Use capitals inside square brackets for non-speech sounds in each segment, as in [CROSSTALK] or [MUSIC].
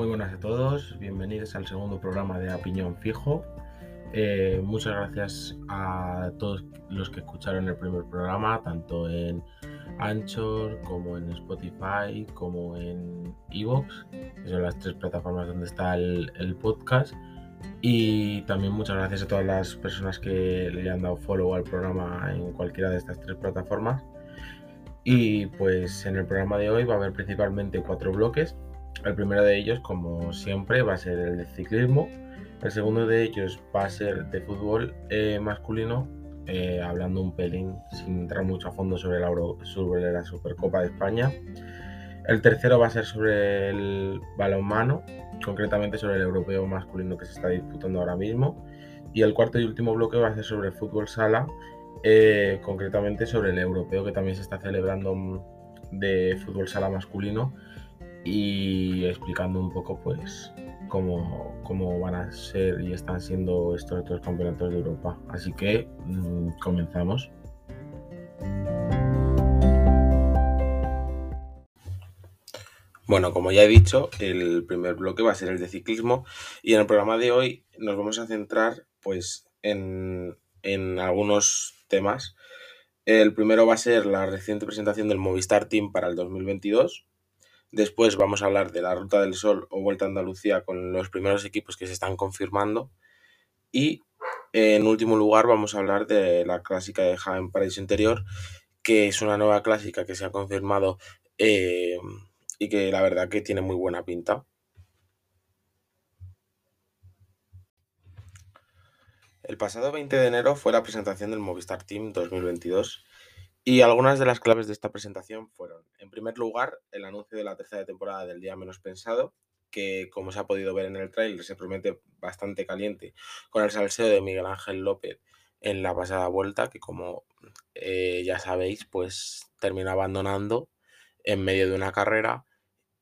Muy buenas a todos, bienvenidos al segundo programa de Apiñón Fijo. Eh, muchas gracias a todos los que escucharon el primer programa, tanto en Anchor como en Spotify, como en Evox, que son las tres plataformas donde está el, el, podcast. Y también muchas gracias a todas las personas que le han dado follow al programa en cualquiera de estas tres plataformas. Y pues en el programa de hoy va a haber principalmente cuatro bloques. El primero de ellos, como siempre, va a ser el de ciclismo. El segundo de ellos va a ser de fútbol eh, masculino, eh, hablando un pelín, sin entrar mucho a fondo sobre la, Supercopa de España. El tercero va a ser sobre el balonmano, concretamente sobre el europeo masculino que se está disputando ahora mismo. Y el cuarto y último bloque va a ser sobre el fútbol sala, eh, concretamente sobre el europeo que también se está celebrando de fútbol sala masculino y explicando un poco pues cómo, cómo van a ser y están siendo estos otros campeonatos de Europa. Así que mmm, comenzamos. Bueno, como ya he dicho, el primer bloque va a ser el de ciclismo y en el programa de hoy nos vamos a centrar pues en, en algunos temas. El primero va a ser la reciente presentación del Movistar Team para el 2022 Después vamos a hablar de la Ruta del Sol o Vuelta a Andalucía con los primeros equipos que se están confirmando. Y en último lugar vamos a hablar de la clásica de Jaén Paraíso Interior, que es una nueva clásica que se ha confirmado eh, y que la verdad que tiene muy buena pinta. El pasado 20 de enero fue la presentación del Movistar Team 2022 y algunas de las claves de esta presentación fueron, en primer lugar, el anuncio de la tercera temporada del Día Menos Pensado, que como se ha podido ver en el tráiler se promete bastante caliente, con el salseo de Miguel Ángel López en la pasada vuelta, que como eh, ya sabéis, pues terminó abandonando en medio de una carrera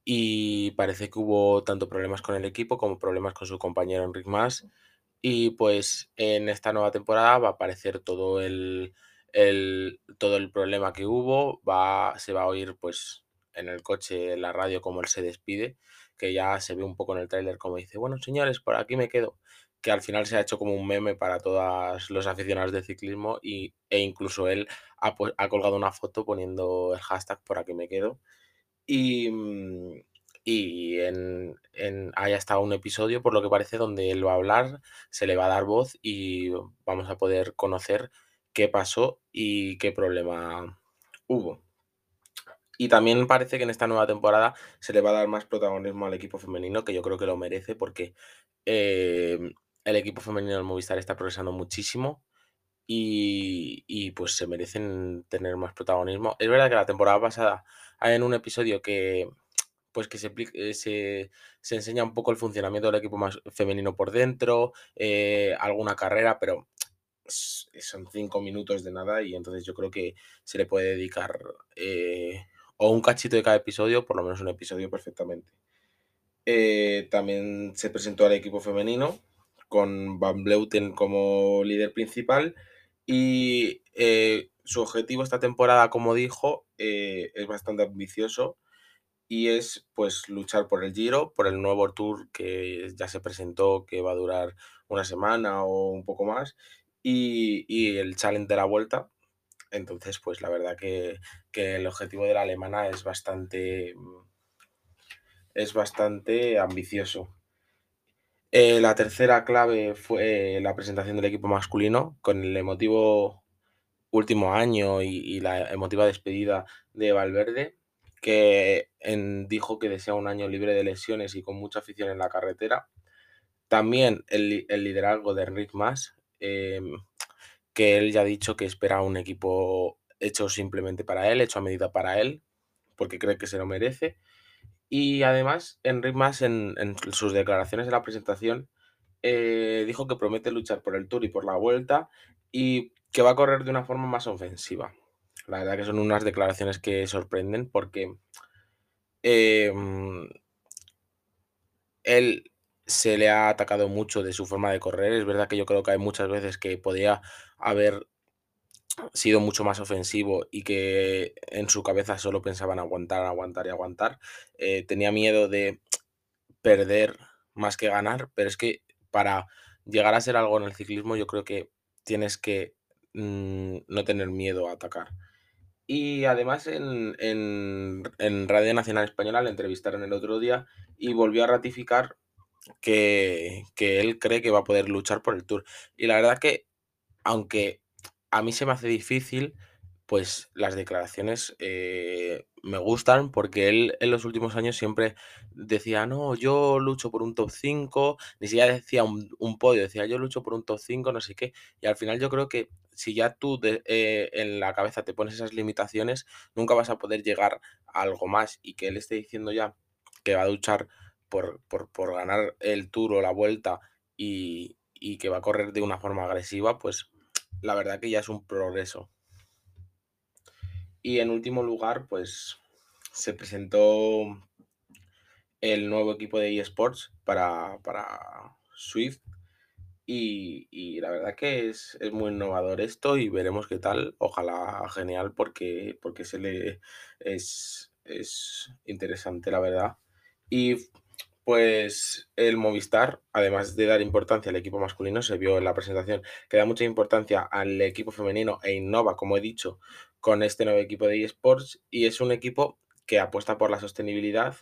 y parece que hubo tanto problemas con el equipo como problemas con su compañero Enric Mas y pues en esta nueva temporada va a aparecer todo el el, todo el problema que hubo, va, se va a oír pues en el coche, en la radio, como él se despide, que ya se ve un poco en el tráiler como dice, bueno señores, por aquí me quedo, que al final se ha hecho como un meme para todos los aficionados de ciclismo y, e incluso él ha, ha colgado una foto poniendo el hashtag por aquí me quedo. Y, mm, y en, en, hay hasta un episodio, por lo que parece, donde él va a hablar, se le va a dar voz y vamos a poder conocer qué pasó y qué problema hubo. Y también parece que en esta nueva temporada se le va a dar más protagonismo al equipo femenino, que yo creo que lo merece porque eh, el equipo femenino del Movistar está progresando muchísimo y, pues se merecen tener más protagonismo. Es verdad que la temporada pasada hay en un episodio que pues que se, eh, se enseña un poco el funcionamiento del equipo más femenino por dentro, eh, alguna carrera, pero son cinco minutos de nada y entonces yo creo que se le puede dedicar eh, o un cachito de cada episodio, por lo menos un episodio perfectamente. Eh, también se presentó al equipo femenino con Van Bleuten como líder principal y eh, su objetivo esta temporada, como dijo, es bastante ambicioso y es pues luchar por el Giro, por el nuevo tour que ya se presentó, que va a durar una semana o un poco más, y, el challenge de la vuelta. Entonces, pues la verdad que, el objetivo de la alemana es bastante, es bastante ambicioso. Eh, la tercera clave fue la presentación del equipo masculino con el emotivo último año y, la emotiva despedida de Valverde, que dijo que desea un año libre de lesiones y con mucha afición en la carretera. También el, el liderazgo de Enric Mas, Em, que él ya ha dicho que espera un equipo hecho simplemente para él, hecho a medida para él, porque cree que se lo merece. Y además, Enric Mas en, sus declaraciones en la presentación eh, dijo que promete luchar por el Tour y por la Vuelta y que va a correr de una forma más ofensiva. La verdad que son unas declaraciones que sorprenden porque em, él se le ha atacado mucho de su forma de correr. Es verdad que yo creo que hay muchas veces que podía haber sido mucho más ofensivo y que en su cabeza solo pensaban aguantar, aguantar y aguantar. Eh, tenía miedo de perder más que ganar, pero es que para llegar a ser algo en el ciclismo yo creo que tienes que mm, no tener miedo a atacar. Y además en, en, Radio Nacional Española le entrevistaron el otro día y volvió a ratificar que, que él cree que va a poder luchar por el Tour. Y la verdad que, aunque a mí se me hace difícil, pues las declaraciones eh, me gustan porque él en los últimos años siempre decía, no, yo lucho por un top 5, ni siquiera decía un, podio, decía, yo lucho por un top 5, no sé qué, y al final yo creo que si ya tú eh, en la cabeza te pones esas limitaciones, nunca vas a poder llegar a algo más y que él esté diciendo ya que va a luchar por, por, ganar el tour o la vuelta y, y que va a correr de una forma agresiva, pues la verdad que ya es un progreso. Y en último lugar, pues se presentó el nuevo equipo de eSports para, para Swift. Y, la verdad que es, muy innovador esto y veremos qué tal. Ojalá genial porque, porque se le es, es interesante, la verdad. Y pues el Movistar, además de dar importancia al equipo masculino, se vio en la presentación que da mucha importancia al equipo femenino e innova, como he dicho, con este nuevo equipo de eSports y es un equipo que apuesta por la sostenibilidad.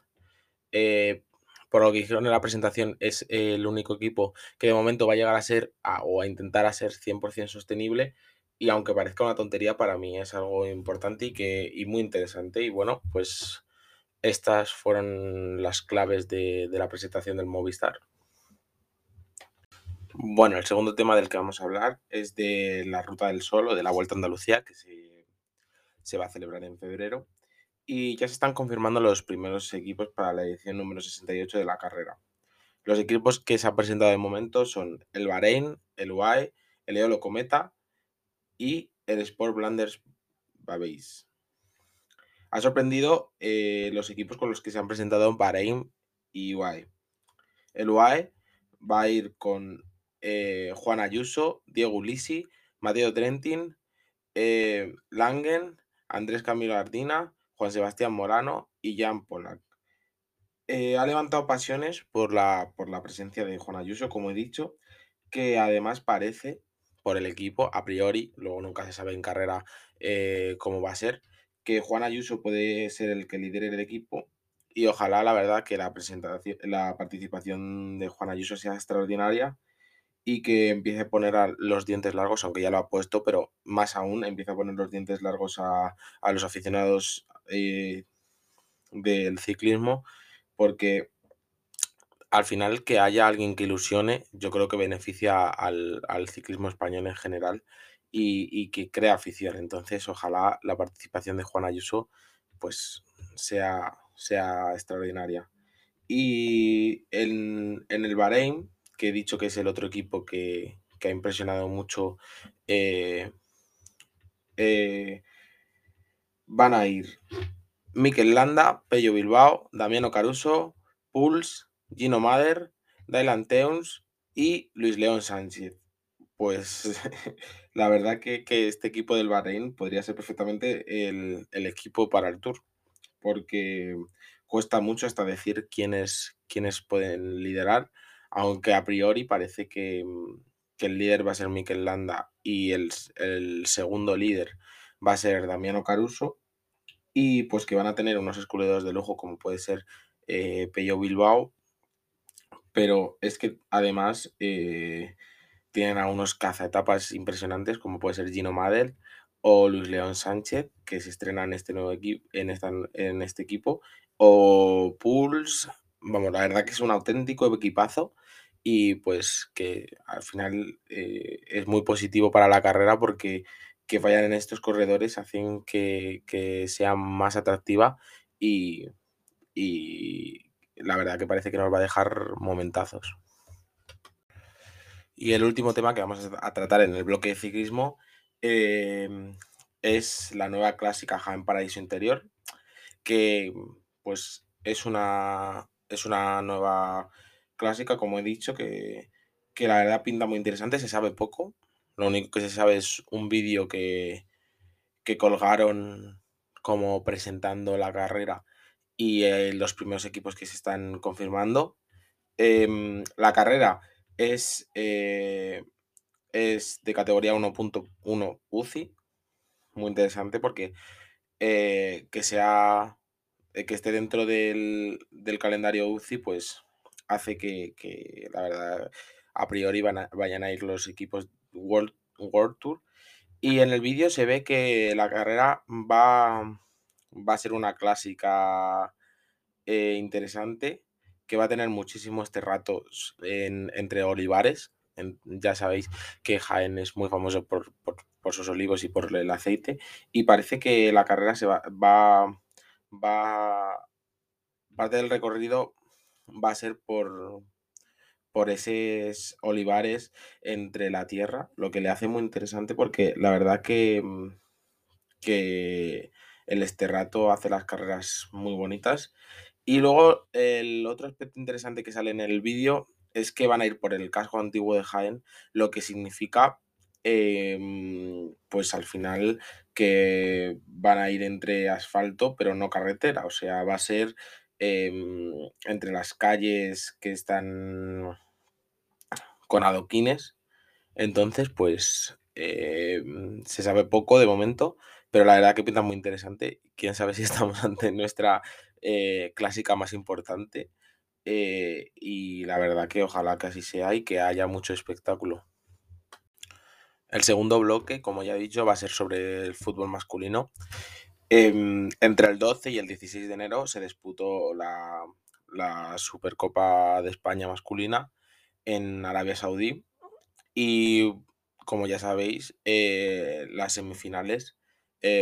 Eh, por lo que dijeron en la presentación, es el único equipo que de momento va a llegar a ser o a intentar a ser 100% sostenible y aunque parezca una tontería, para mí es algo importante y, que, y muy interesante. Y bueno, pues estas fueron las claves de, la presentación del Movistar. Bueno, el segundo tema del que vamos a hablar es de la Ruta del Sol o de la Vuelta a Andalucía, que se, va a celebrar en febrero. Y ya se están confirmando los primeros equipos para la edición número 68 de la carrera. Los equipos que se han presentado de momento son el Bahrein, el UAE, el Eolo Cometa y el Sport Blanders Babes. Ha sorprendido eh, los equipos con los que se han presentado en Bahrein y UAE. El UAE va a ir con eh, Juan Ayuso, Diego Ulisi, Mateo Trentin, eh, Langen, Andrés Camilo Ardina, Juan Sebastián Morano y Jan Polak. ha levantado pasiones por la, por la presencia de Juan Ayuso, como he dicho, que además parece por el equipo, a priori, luego nunca se sabe en carrera cómo va a ser, que Juan Ayuso puede ser el que lidere el equipo y ojalá la verdad que la presentación, la participación de Juan Ayuso sea extraordinaria y que empiece a poner los dientes largos, aunque ya lo ha puesto, pero más aún empiece a poner los dientes largos a, los aficionados eh, del ciclismo, porque al final que haya alguien que ilusione, yo creo que beneficia al, al ciclismo español en general y, que crea afición. Entonces, ojalá la participación de Juan Ayuso pues sea, sea extraordinaria. Y en, el Bahrein, que he dicho que es el otro equipo que, ha impresionado mucho, eh, eh, van a ir Mikel Landa, Pello Bilbao, Damiano Caruso, Puls, Gino Mader, Dylan Teuns y Luis León Sánchez. Pues [LAUGHS] la verdad que, este equipo del Bahrein podría ser perfectamente el, equipo para el Tour, porque cuesta mucho hasta decir quiénes, quiénes pueden liderar, aunque a priori parece que, el líder va a ser Mikel Landa y el, segundo líder va a ser Damiano Caruso, y pues que van a tener unos escuderos de lujo como puede ser eh, Pello Bilbao, pero es que además... Eh, tienen a unos cazaetapas impresionantes, como puede ser Gino Madel o Luis León Sánchez, que se estrena en este nuevo equipo, en, en este equipo, o Pulse. Vamos, la verdad que es un auténtico equipazo y pues que al final eh, es muy positivo para la carrera porque que vayan en estos corredores hacen que, sea más atractiva y, y la verdad que parece que nos va a dejar momentazos. Y el último tema que vamos a tratar en el bloque de ciclismo em, es la nueva clásica Jaén Paraíso Interior, que pues es una, es una nueva clásica, como he dicho, que, la verdad pinta muy interesante, se sabe poco. Lo único que se sabe es un vídeo que, que colgaron como presentando la carrera y eh, los primeros equipos que se están confirmando Em, la carrera es, eh, es de categoría 1.1 UCI, muy interesante porque eh, que sea que esté dentro del, calendario UCI, pues hace que, la verdad a priori vayan a ir los equipos World, World Tour. Y en el vídeo se ve que la carrera va, va a ser una clásica eh, interesante que va a tener muchísimos terratos entre olivares. ya sabéis que Jaén es muy famoso por, sus olivos y por el aceite. Y parece que la carrera se va, va, va parte del recorrido va a ser por, por esos olivares entre la tierra, lo que le hace muy interesante porque la verdad que, mm, que el esterrato hace las carreras muy bonitas. Y luego el otro aspecto interesante que sale en el vídeo es que van a ir por el casco antiguo de Jaén, lo que significa em, pues al final que van a ir entre asfalto pero no carretera, o sea, va a ser em, entre las calles que están con adoquines. Entonces, pues eh, se sabe poco de momento, pero la verdad que pinta muy interesante. Quién sabe si estamos [LAUGHS] ante nuestra eh, clásica más importante. Eh, y la verdad que ojalá que así sea y que haya mucho espectáculo. El segundo bloque, como ya he dicho, va a ser sobre el fútbol masculino. Em, entre el 12 y el 16 de enero se disputó la, la Supercopa de España masculina en Arabia Saudí. Y como ya sabéis, eh, las semifinales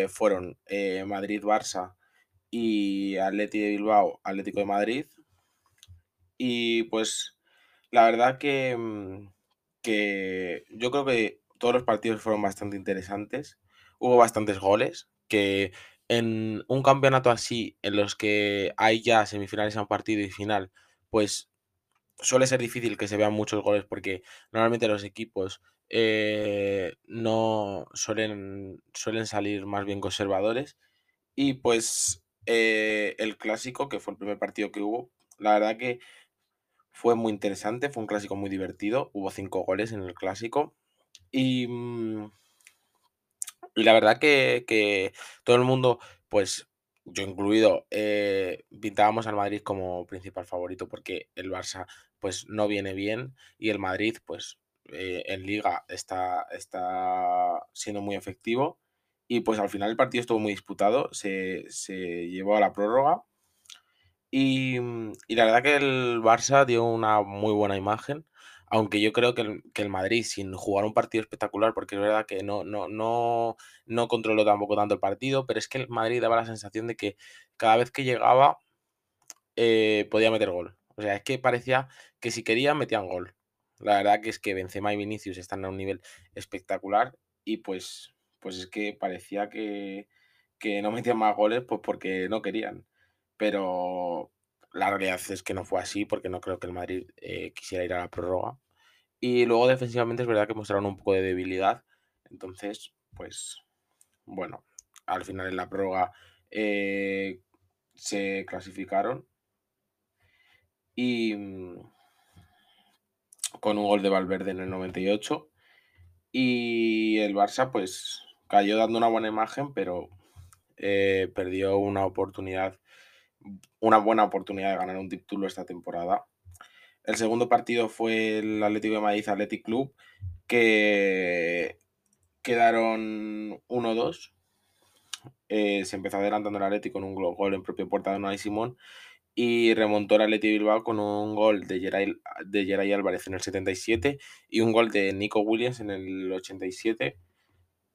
fueron Madrid-Barça y Atlético de Bilbao, Atlético de Madrid. Y pues la verdad que, mm, que yo creo que todos los partidos fueron bastante interesantes. Hubo bastantes goles, que en un campeonato así, en los que hay ya semifinales a un partido y final, pues suele ser difícil que se vean muchos goles porque normalmente los equipos eh, no suelen, suelen salir más bien conservadores. Y pues eh, el clásico, que fue el primer partido que hubo, la verdad que fue muy interesante, fue un clásico muy divertido, hubo cinco goles en el clásico. Y, mm, la verdad que, que todo el mundo, pues yo incluido, eh, pintábamos al Madrid como principal favorito porque el Barça pues no viene bien y el Madrid pues eh, en liga está, está siendo muy efectivo y pues al final el partido estuvo muy disputado, se, llevó a la prórroga y, y la verdad que el Barça dio una muy buena imagen aunque yo creo que el, Madrid, sin jugar un partido espectacular, porque es verdad que no, no, no, no controló tampoco tanto el partido, pero es que el Madrid daba la sensación de que cada vez que llegaba eh, podía meter gol. O sea, es que parecía que si querían metían gol. La verdad que es que Benzema y Vinicius están a un nivel espectacular y pues, pues es que parecía que, no metían más goles pues porque no querían. Pero la realidad es que no fue así porque no creo que el Madrid eh, quisiera ir a la prórroga. Y luego defensivamente es verdad que mostraron un poco de debilidad. Entonces, pues bueno, al final en la prórroga eh, se clasificaron. Y mm, con un gol de Valverde en el 98. Y el Barça pues cayó dando una buena imagen, pero eh, perdió una oportunidad, una buena oportunidad de ganar un título esta temporada. El segundo partido fue el Atlético de Madrid Athletic Club, que quedaron 1-2. Eh, se empezó adelantando el Atlético con un gol en propia puerta de Unai Simón y remontó el Atlético Bilbao con un gol de Geray, de Álvarez en el 77 y un gol de Nico Williams en el 87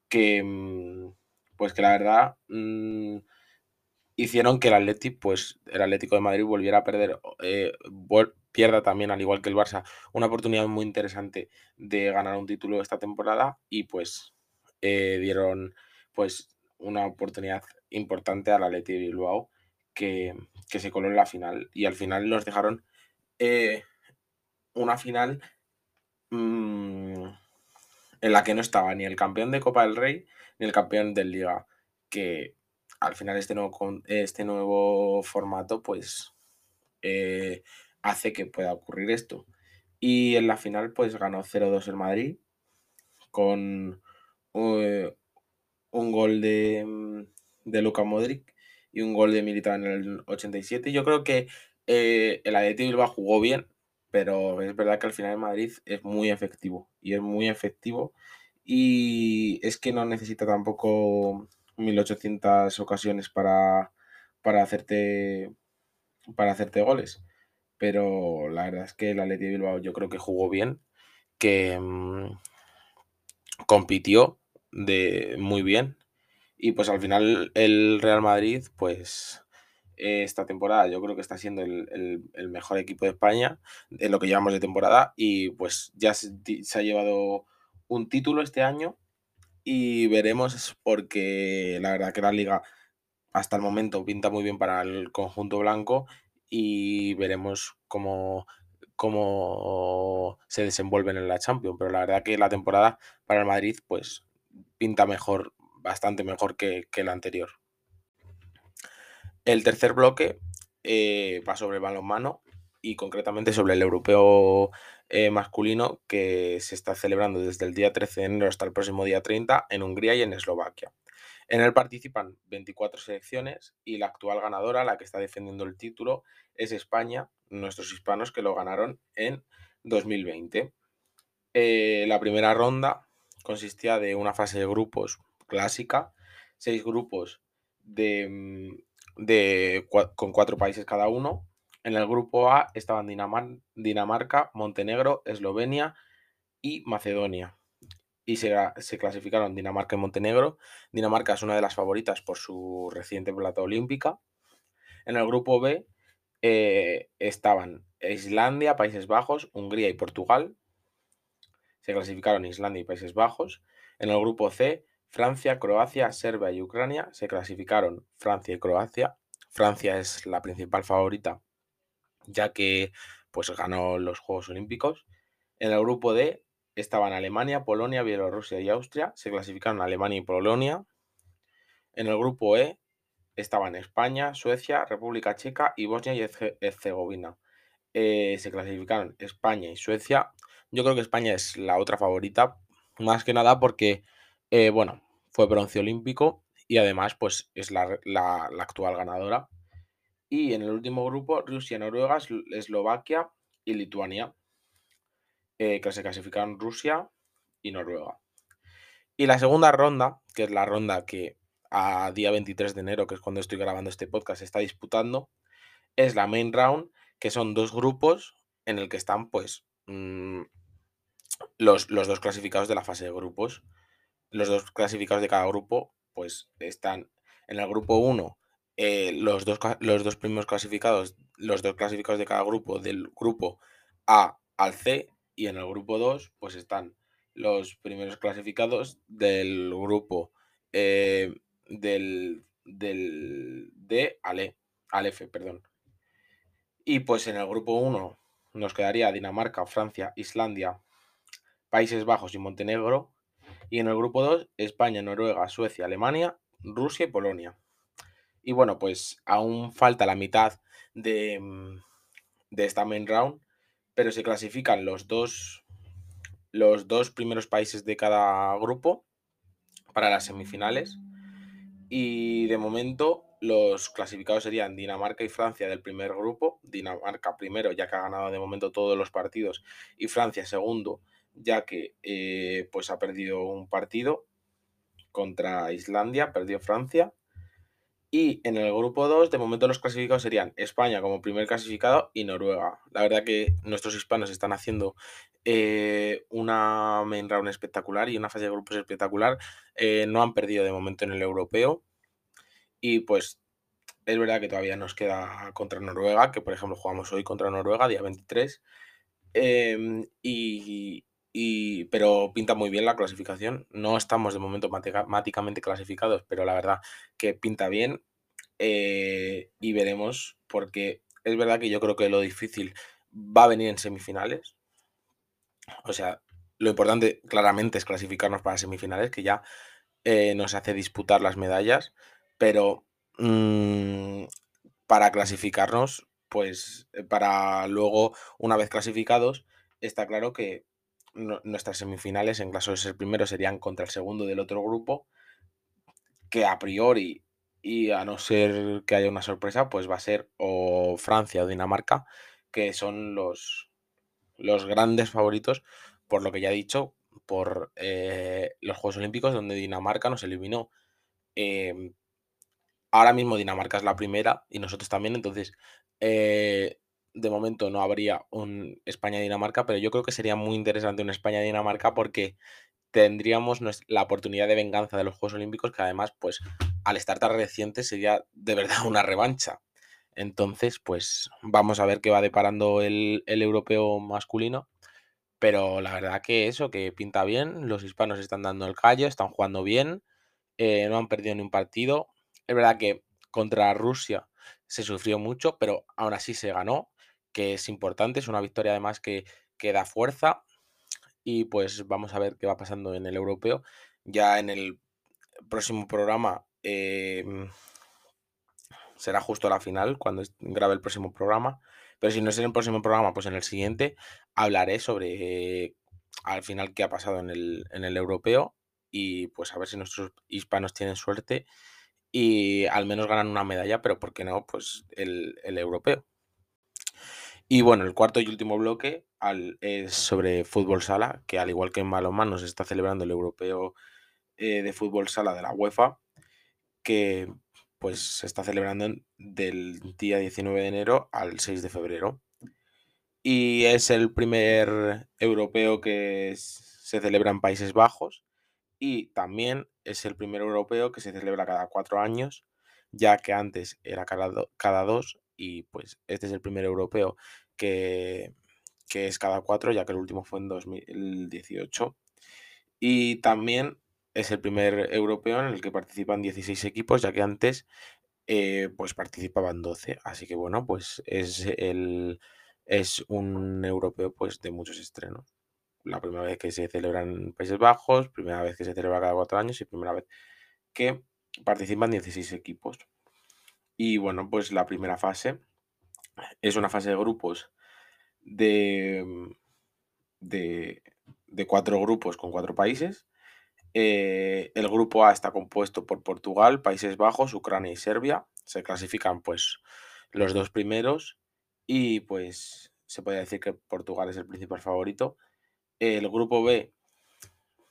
que mm, pues que la verdad mm, hicieron que el Atlético pues el Atlético de Madrid volviera a perder eh, pierda también, al igual que el Barça, una oportunidad muy interesante de ganar un título esta temporada y pues eh, dieron pues una oportunidad importante al Atleti de Bilbao que, se coló en la final y al final nos dejaron eh, una final mm, en la que no estaba ni el campeón de Copa del Rey ni el campeón del Liga que al final este nuevo, este nuevo formato pues eh, hace que pueda ocurrir esto. Y en la final, pues ganó 0-2 el Madrid con eh, un gol de, mm, de Modric y un gol de Militao en el 87. Yo creo que eh, el Athletic Bilbao jugó bien, pero es verdad que al final Madrid es muy efectivo y es muy efectivo y es que no necesita tampoco 1800 ocasiones para, para hacerte para hacerte goles. Pero la verdad es que el Athletic Bilbao yo creo que jugó bien, que mm, compitió de muy bien y pues al final el Real Madrid pues esta temporada yo creo que está siendo el, mejor equipo de España en lo que llevamos de temporada y pues ya se, ha llevado un título este año y veremos porque la verdad que la liga hasta el momento pinta muy bien para el conjunto blanco y veremos cómo, cómo se desenvuelven en la Champions. Pero la verdad que la temporada para el Madrid pues pinta mejor, bastante mejor que, que la anterior. El tercer bloque eh, va sobre el balonmano y concretamente sobre el europeo eh, masculino que se está celebrando desde el día 13 de enero hasta el próximo día 30 en Hungría y en Eslovaquia. En él participan 24 selecciones y la actual ganadora, la que está defendiendo el título, es España, nuestros hispanos que lo ganaron en 2020. Eh, la primera ronda consistía de una fase de grupos clásica, seis grupos de, mm, de, con cuatro países cada uno. En el grupo A estaban Dinamarca, Montenegro, Eslovenia y Macedonia. Y se, clasificaron Dinamarca y Montenegro. Dinamarca es una de las favoritas por su reciente plata olímpica. En el grupo B eh, estaban Islandia, Países Bajos, Hungría y Portugal. Se clasificaron Islandia y Países Bajos. En el grupo C Francia, Croacia, Serbia y Ucrania se clasificaron Francia y Croacia. Francia es la principal favorita, ya que pues ganó los Juegos Olímpicos. En el grupo D estaban Alemania, Polonia, Bielorrusia y Austria. Se clasificaron Alemania y Polonia. En el grupo E estaban España, Suecia, República Checa y Bosnia y Herzegovina. Eh, se clasificaron España y Suecia. Yo creo que España es la otra favorita, más que nada porque eh, bueno, fue bronce olímpico y además pues es la, actual ganadora. Y en el último grupo, Rusia, Noruega, Eslovaquia y Lituania, eh, que se clasificaron Rusia y Noruega. Y la segunda ronda, que es la ronda que a día 23 de enero, que es cuando estoy grabando este podcast, se está disputando, es la main round, que son dos grupos en el que están pues mm, los, los dos clasificados de la fase de grupos los dos clasificados de cada grupo, pues están en el grupo 1, eh, los, dos, los dos primeros clasificados, los dos clasificados de cada grupo, del grupo A al C, y en el grupo 2, pues están los primeros clasificados del grupo eh, del, del D al, e, al F, perdón. Y pues en el grupo 1 nos quedaría Dinamarca, Francia, Islandia, Países Bajos y Montenegro. Y en el grupo 2, España, Noruega, Suecia, Alemania, Rusia y Polonia. Y bueno, pues aún falta la mitad de, mm, de esta main round, pero se clasifican los dos, los dos primeros países de cada grupo para las semifinales. Y de momento los clasificados serían Dinamarca y Francia del primer grupo. Dinamarca primero, ya que ha ganado de momento todos los partidos, y Francia segundo, ya que eh, pues ha perdido un partido contra Islandia, perdió Francia. Y en el grupo 2, de momento los clasificados serían España como primer clasificado y Noruega. La verdad que nuestros hispanos están haciendo eh, una main round espectacular y una fase de grupos espectacular. Eh, no han perdido de momento en el europeo. Y pues es verdad que todavía nos queda contra Noruega, que por ejemplo jugamos hoy contra Noruega, día 23. Em, y, pero pinta muy bien la clasificación. No estamos de momento matemáticamente clasificados, pero la verdad que pinta bien. Eh, y veremos, porque es verdad que yo creo que lo difícil va a venir en semifinales. O sea, lo importante claramente es clasificarnos para semifinales, que ya eh, nos hace disputar las medallas, pero mm, para clasificarnos pues eh, para luego, una vez clasificados, está claro que nuestras semifinales, en caso de ser primero, serían contra el segundo del otro grupo, que a priori, y a no ser que haya una sorpresa, pues va a ser o Francia o Dinamarca, que son los, los grandes favoritos, por lo que ya he dicho, por eh, los Juegos Olímpicos, donde Dinamarca nos eliminó. Em, ahora mismo Dinamarca es la primera y nosotros también, entonces eh, de momento no habría un España-Dinamarca, pero yo creo que sería muy interesante un España-Dinamarca porque tendríamos la oportunidad de venganza de los Juegos Olímpicos, que además, pues, al estar tan reciente sería de verdad [LAUGHS] una revancha. Entonces, pues, vamos a ver qué va deparando el, europeo masculino. Pero la verdad que eso, que pinta bien, los hispanos están dando el callo, están jugando bien, eh, no han perdido ni un partido. Es verdad que contra Rusia se sufrió mucho, pero aún así se ganó, que es importante, es una victoria además que, que da fuerza y pues vamos a ver qué va pasando en el europeo. Ya en el próximo programa em, será justo la final, cuando grabe el próximo programa. Pero si no es en el próximo programa, pues en el siguiente hablaré sobre al final qué ha pasado en el, en el europeo y pues a ver si nuestros hispanos tienen suerte y al menos ganan una medalla, pero ¿por qué no? Pues el, el europeo. Y bueno, el cuarto y último bloque es sobre fútbol sala, que al igual que en balonmano se está celebrando el europeo eh, de fútbol sala de la UEFA, que pues se está celebrando del día 19 de enero al 6 de febrero. Y es el primer europeo que se celebra en Países Bajos y también es el primer europeo que se celebra cada cuatro años, ya que antes era cada dos y pues este es el primer europeo que, es cada cuatro, ya que el último fue en 2018. Y también es el primer europeo en el que participan 16 equipos, ya que antes eh, pues participaban 12. Así que bueno, pues es, el, es un europeo pues de muchos estrenos. La primera vez que se celebra en Países Bajos, primera vez que se celebra cada cuatro años y primera vez que participan 16 equipos. Y bueno, pues la primera fase es una fase de grupos de, mm, de, cuatro grupos con cuatro países. Eh, el grupo A está compuesto por Portugal, Países Bajos, Ucrania y Serbia. Se clasifican pues los dos primeros y pues se puede decir que Portugal es el principal favorito. El grupo B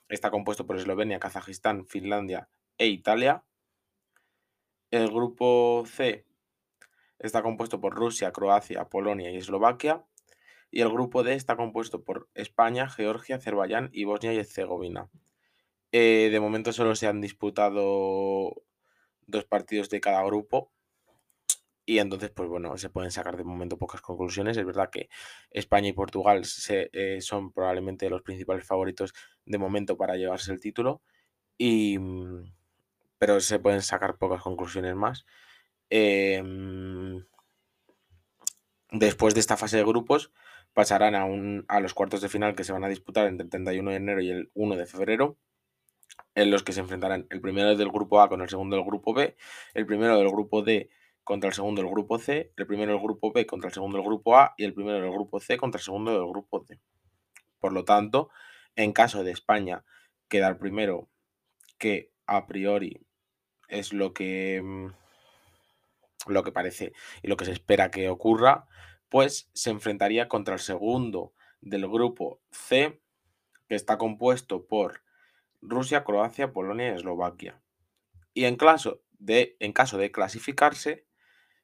está compuesto por Eslovenia, Kazajistán, Finlandia e Italia. El grupo C está compuesto por Rusia, Croacia, Polonia y Eslovaquia. Y el grupo D está compuesto por España, Georgia, Azerbaiyán y Bosnia y Herzegovina. Eh, de momento solo se han disputado dos partidos de cada grupo. Y entonces, pues bueno, se pueden sacar de momento pocas conclusiones. Es verdad que España y Portugal eh, son probablemente los principales favoritos de momento para llevarse el título. Y, mm, pero se pueden sacar pocas conclusiones más. Em, después de esta fase de grupos pasarán a, un, a los cuartos de final que se van a disputar entre el 31 de enero y el 1 de febrero, en los que se enfrentarán el primero del grupo A con el segundo del grupo B, el primero del grupo D contra el segundo del grupo C, el primero del grupo B contra el segundo del grupo A y el primero del grupo C contra el segundo del grupo D. Por lo tanto, en caso de España quedar primero, que a priori es lo que, mm, lo que parece y lo que se espera que ocurra, pues se enfrentaría contra el segundo del grupo C, que está compuesto por Rusia, Croacia, Polonia y Eslovaquia. Y en caso de, en caso de clasificarse,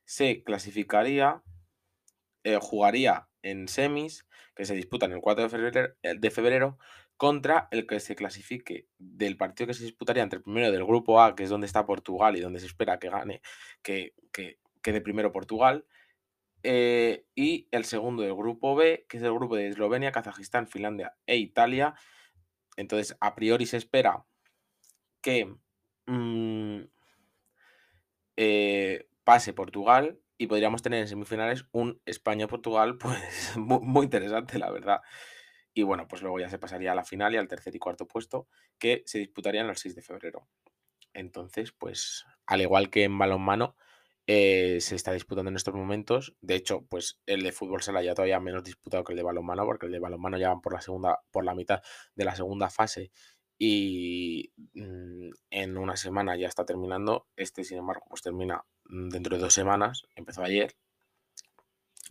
se clasificaría, eh, jugaría en semis, que se disputan el 4 de febrero, de febrero contra el que se clasifique del partido que se disputaría entre el primero del grupo A, que es donde está Portugal y donde se espera que gane, que, quede primero Portugal, eh, y el segundo del grupo B, que es el grupo de Eslovenia, Kazajistán, Finlandia e Italia. Entonces, a priori se espera que mm, eh, pase Portugal y podríamos tener en semifinales un España-Portugal, pues [LAUGHS] muy interesante, la verdad. Y bueno, pues luego ya se pasaría a la final y al tercer y cuarto puesto, que se disputarían el 6 de febrero. Entonces, pues, al igual que en balonmano, eh, se está disputando en estos momentos. De hecho, pues el de fútbol sala ya todavía menos disputado que el de balonmano, porque el de balonmano ya van por la segunda, por la mitad de la segunda fase y mm, en una semana ya está terminando. Este, sin embargo, pues termina mm, dentro de dos semanas. Empezó ayer.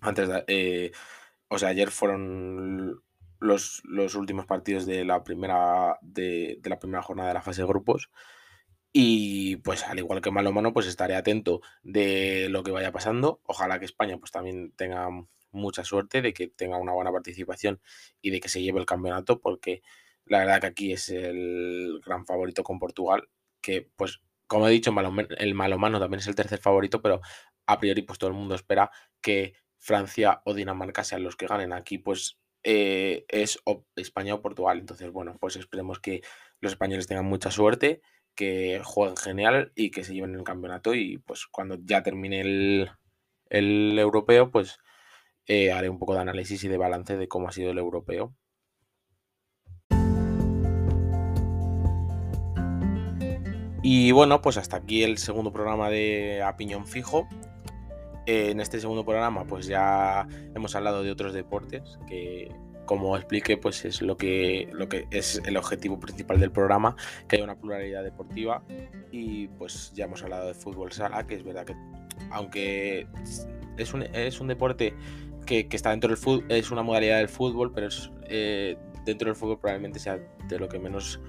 Antes de, eh, o sea, ayer fueron los, últimos partidos de la primera de, la primera jornada de la fase de grupos. Y pues al igual que malo mano, pues estaré atento de lo que vaya pasando. Ojalá que España pues también tenga mucha suerte de que tenga una buena participación y de que se lleve el campeonato, porque la verdad que aquí es el gran favorito con Portugal, que pues como he dicho, el malo mano también es el tercer favorito, pero a priori pues todo el mundo espera que Francia o Dinamarca sean los que ganen. Aquí pues eh, es España o Portugal. Entonces, bueno, pues esperemos que los españoles tengan mucha suerte que jueguen genial y que se lleven el campeonato y pues cuando ya termine el, el europeo pues eh, haré un poco de análisis y de balance de cómo ha sido el europeo. Y bueno, pues hasta aquí el segundo programa de A Fijo. En este segundo programa pues ya hemos hablado de otros deportes que como expliqué, pues es lo que, lo que es el objetivo principal del programa, que haya una pluralidad deportiva. Y pues ya hemos hablado de fútbol sala, que es verdad que aunque es un, es un deporte que, está dentro del fútbol, es una modalidad del fútbol, pero es, eh, dentro del fútbol probablemente sea de lo que menos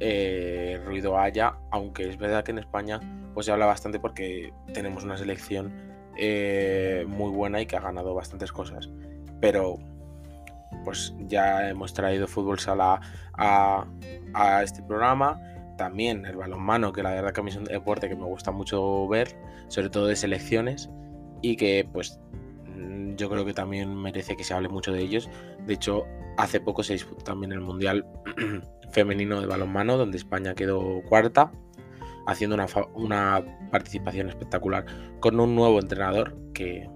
eh, ruido haya, aunque es verdad que en España pues se habla bastante porque tenemos una selección eh, muy buena y que ha ganado bastantes cosas. Pero pues ya hemos traído fútbol sala a, este programa. También el balonmano, que la verdad que a es un deporte que me gusta mucho ver, sobre todo de selecciones, y que pues mm, yo creo que también merece que se hable mucho de ellos. De hecho, hace poco se disputó también el Mundial [CLEARS THROAT] Femenino de Balonmano, donde España quedó cuarta, haciendo una, una participación espectacular con un nuevo entrenador que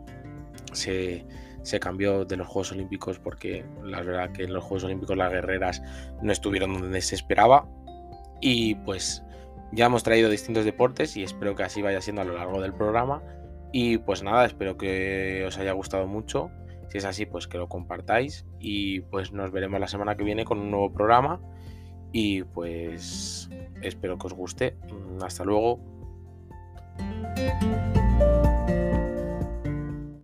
se, se cambió de los Juegos Olímpicos porque la verdad que en los Juegos Olímpicos las guerreras no estuvieron donde se esperaba. Y pues ya hemos traído distintos deportes y espero que así vaya siendo a lo largo del programa. Y pues nada, espero que os haya gustado mucho. Si es así, pues que lo compartáis. Y pues nos veremos la semana que viene con un nuevo programa. Y pues espero que os guste. Hasta luego.